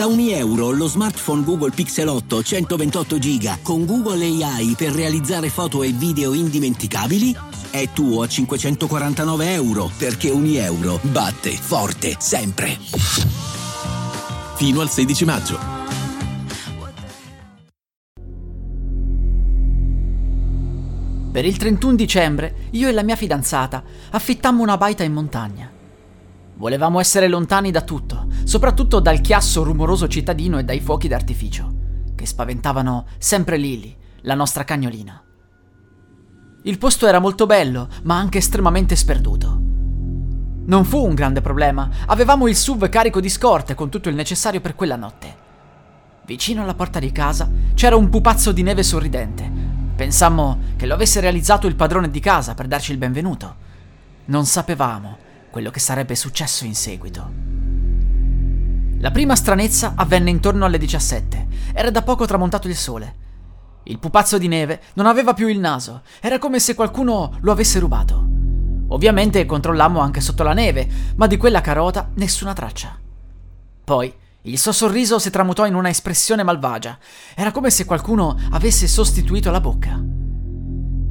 Da ogni euro lo smartphone Google Pixel 8 128 GB con Google AI per realizzare foto e video indimenticabili è tuo a 549 euro perché ogni euro batte forte sempre. Fino al 16 maggio. Per il 31 dicembre io e la mia fidanzata affittammo una baita in montagna. Volevamo essere lontani da tutto, soprattutto dal chiasso rumoroso cittadino e dai fuochi d'artificio, che spaventavano sempre Lily, la nostra cagnolina. Il posto era molto bello, ma anche estremamente sperduto. Non fu un grande problema, avevamo il SUV carico di scorte con tutto il necessario per quella notte. Vicino alla porta di casa c'era un pupazzo di neve sorridente, Pensammo che lo avesse realizzato il padrone di casa per darci il benvenuto. Non sapevamo quello che sarebbe successo in seguito. La prima stranezza avvenne intorno alle 17. Era da poco tramontato il sole. Il pupazzo di neve non aveva più il naso, era come se qualcuno lo avesse rubato. Ovviamente controllammo anche sotto la neve, ma di quella carota nessuna traccia. Poi il suo sorriso si tramutò in una espressione malvagia. Era come se qualcuno avesse sostituito la bocca.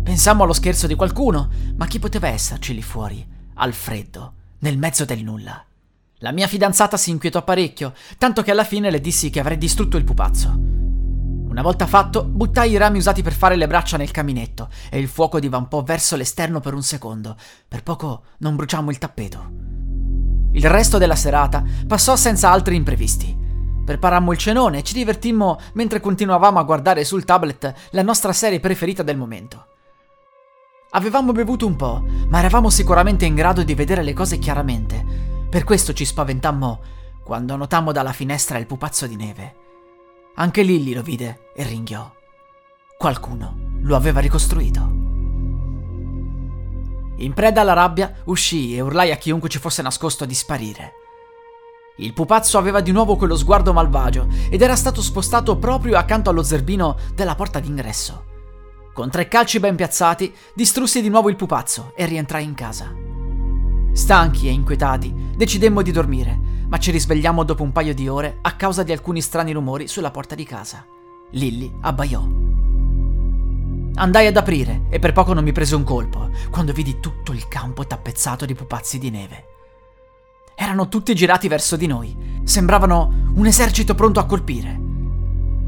Pensammo allo scherzo di qualcuno, ma chi poteva esserci lì fuori, al freddo, nel mezzo del nulla? La mia fidanzata si inquietò parecchio, tanto che alla fine le dissi che avrei distrutto il pupazzo. Una volta fatto, buttai i rami usati per fare le braccia nel caminetto e il fuoco divampò verso l'esterno per un secondo. Per poco non bruciammo il tappeto. Il resto della serata passò senza altri imprevisti. Preparammo il cenone e ci divertimmo mentre continuavamo a guardare sul tablet la nostra serie preferita del momento. Avevamo bevuto un po', ma eravamo sicuramente in grado di vedere le cose chiaramente. Per questo ci spaventammo quando notammo dalla finestra il pupazzo di neve. Anche Lilly lo vide e ringhiò. Qualcuno lo aveva ricostruito. In preda alla rabbia, uscii e urlai a chiunque ci fosse nascosto di sparire. Il pupazzo aveva di nuovo quello sguardo malvagio ed era stato spostato proprio accanto allo zerbino della porta d'ingresso. Con tre calci ben piazzati, distrussi di nuovo il pupazzo e rientrai in casa. Stanchi e inquietati, decidemmo di dormire, ma ci risvegliammo dopo un paio di ore a causa di alcuni strani rumori sulla porta di casa. Lilly abbaiò. Andai ad aprire e per poco non mi prese un colpo quando vidi tutto il campo tappezzato di pupazzi di neve. Erano tutti girati verso di noi. Sembravano un esercito pronto a colpire.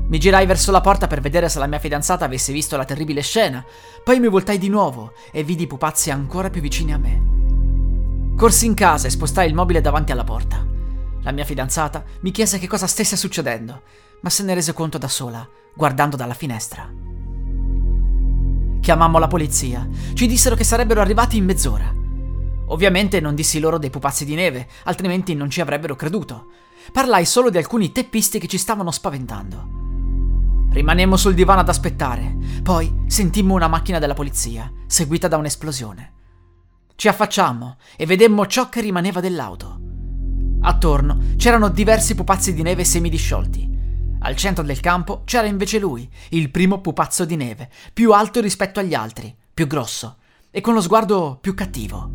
Mi girai verso la porta per vedere se la mia fidanzata avesse visto la terribile scena, poi mi voltai di nuovo e vidi i pupazzi ancora più vicini a me. Corsi in casa e spostai il mobile davanti alla porta. La mia fidanzata mi chiese che cosa stesse succedendo, ma se ne rese conto da sola, guardando dalla finestra. Chiamammo la polizia. Ci dissero che sarebbero arrivati in mezz'ora. Ovviamente non dissi loro dei pupazzi di neve, altrimenti non ci avrebbero creduto. Parlai solo di alcuni teppisti che ci stavano spaventando. Rimanemmo sul divano ad aspettare. Poi sentimmo una macchina della polizia, seguita da un'esplosione. Ci affacciammo e vedemmo ciò che rimaneva dell'auto. Attorno c'erano diversi pupazzi di neve semidisciolti. Al centro del campo c'era invece lui, il primo pupazzo di neve, più alto rispetto agli altri, più grosso e con lo sguardo più cattivo.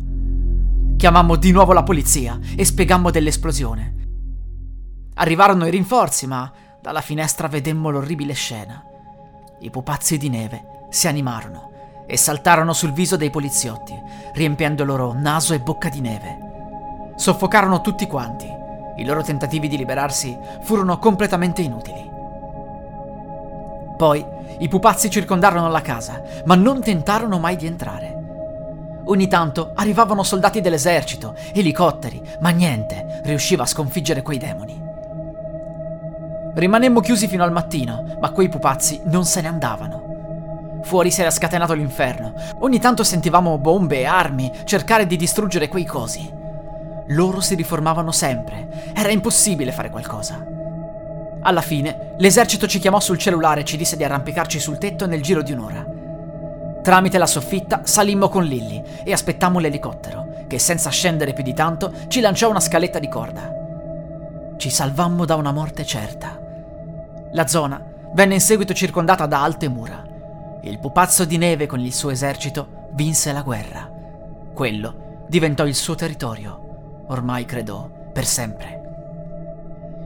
Chiamammo di nuovo la polizia e spiegammo dell'esplosione. Arrivarono i rinforzi, ma dalla finestra vedemmo l'orribile scena. I pupazzi di neve si animarono e saltarono sul viso dei poliziotti, riempiendo loro naso e bocca di neve. Soffocarono tutti quanti i loro tentativi di liberarsi furono completamente inutili. Poi i pupazzi circondarono la casa, ma non tentarono mai di entrare. Ogni tanto arrivavano soldati dell'esercito, elicotteri, ma niente riusciva a sconfiggere quei demoni. Rimanemmo chiusi fino al mattino, ma quei pupazzi non se ne andavano. Fuori si era scatenato l'inferno. Ogni tanto sentivamo bombe e armi cercare di distruggere quei cosi. Loro si riformavano sempre. Era impossibile fare qualcosa. Alla fine, l'esercito ci chiamò sul cellulare e ci disse di arrampicarci sul tetto nel giro di un'ora. Tramite la soffitta salimmo con Lilly e aspettammo l'elicottero, che senza scendere più di tanto ci lanciò una scaletta di corda. Ci salvammo da una morte certa. La zona venne in seguito circondata da alte mura. Il pupazzo di neve con il suo esercito vinse la guerra. Quello diventò il suo territorio ormai credo per sempre.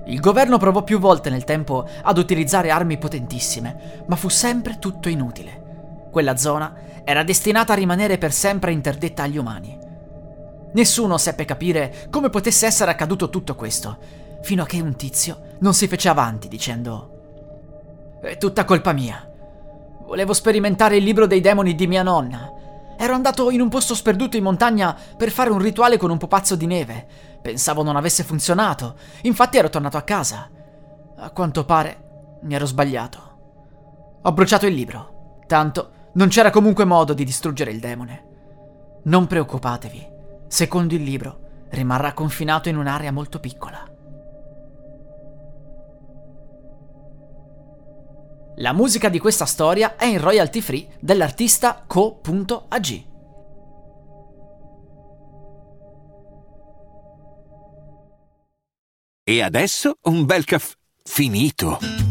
Il governo provò più volte nel tempo ad utilizzare armi potentissime, ma fu sempre tutto inutile. Quella zona era destinata a rimanere per sempre interdetta agli umani. Nessuno seppe capire come potesse essere accaduto tutto questo, fino a che un tizio non si fece avanti dicendo È tutta colpa mia. Volevo sperimentare il libro dei demoni di mia nonna. Ero andato in un posto sperduto in montagna per fare un rituale con un pupazzo di neve. Pensavo non avesse funzionato, infatti ero tornato a casa. A quanto pare mi ero sbagliato. Ho bruciato il libro, tanto non c'era comunque modo di distruggere il demone. Non preoccupatevi, secondo il libro rimarrà confinato in un'area molto piccola. La musica di questa storia è in royalty free dell'artista co.ag. E adesso un bel caffè finito.